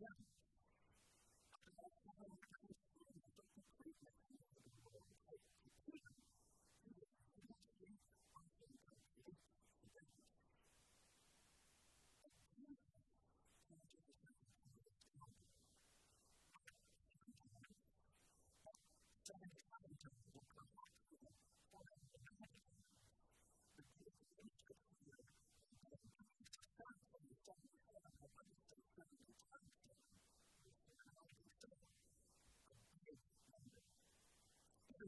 just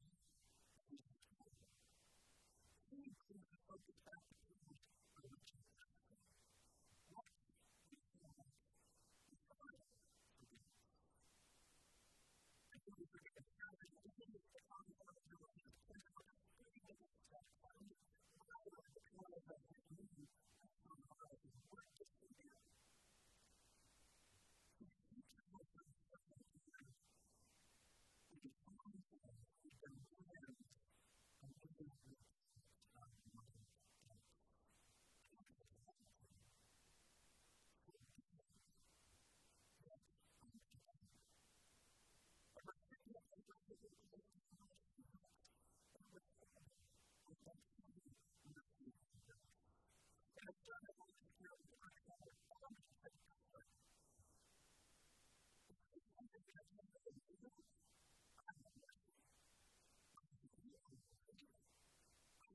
to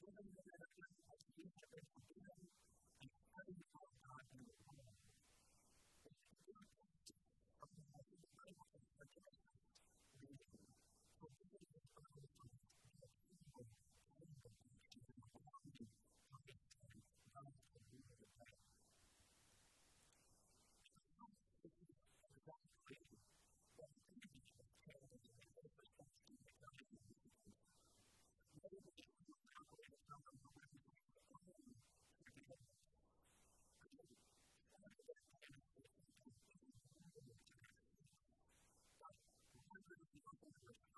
given Christ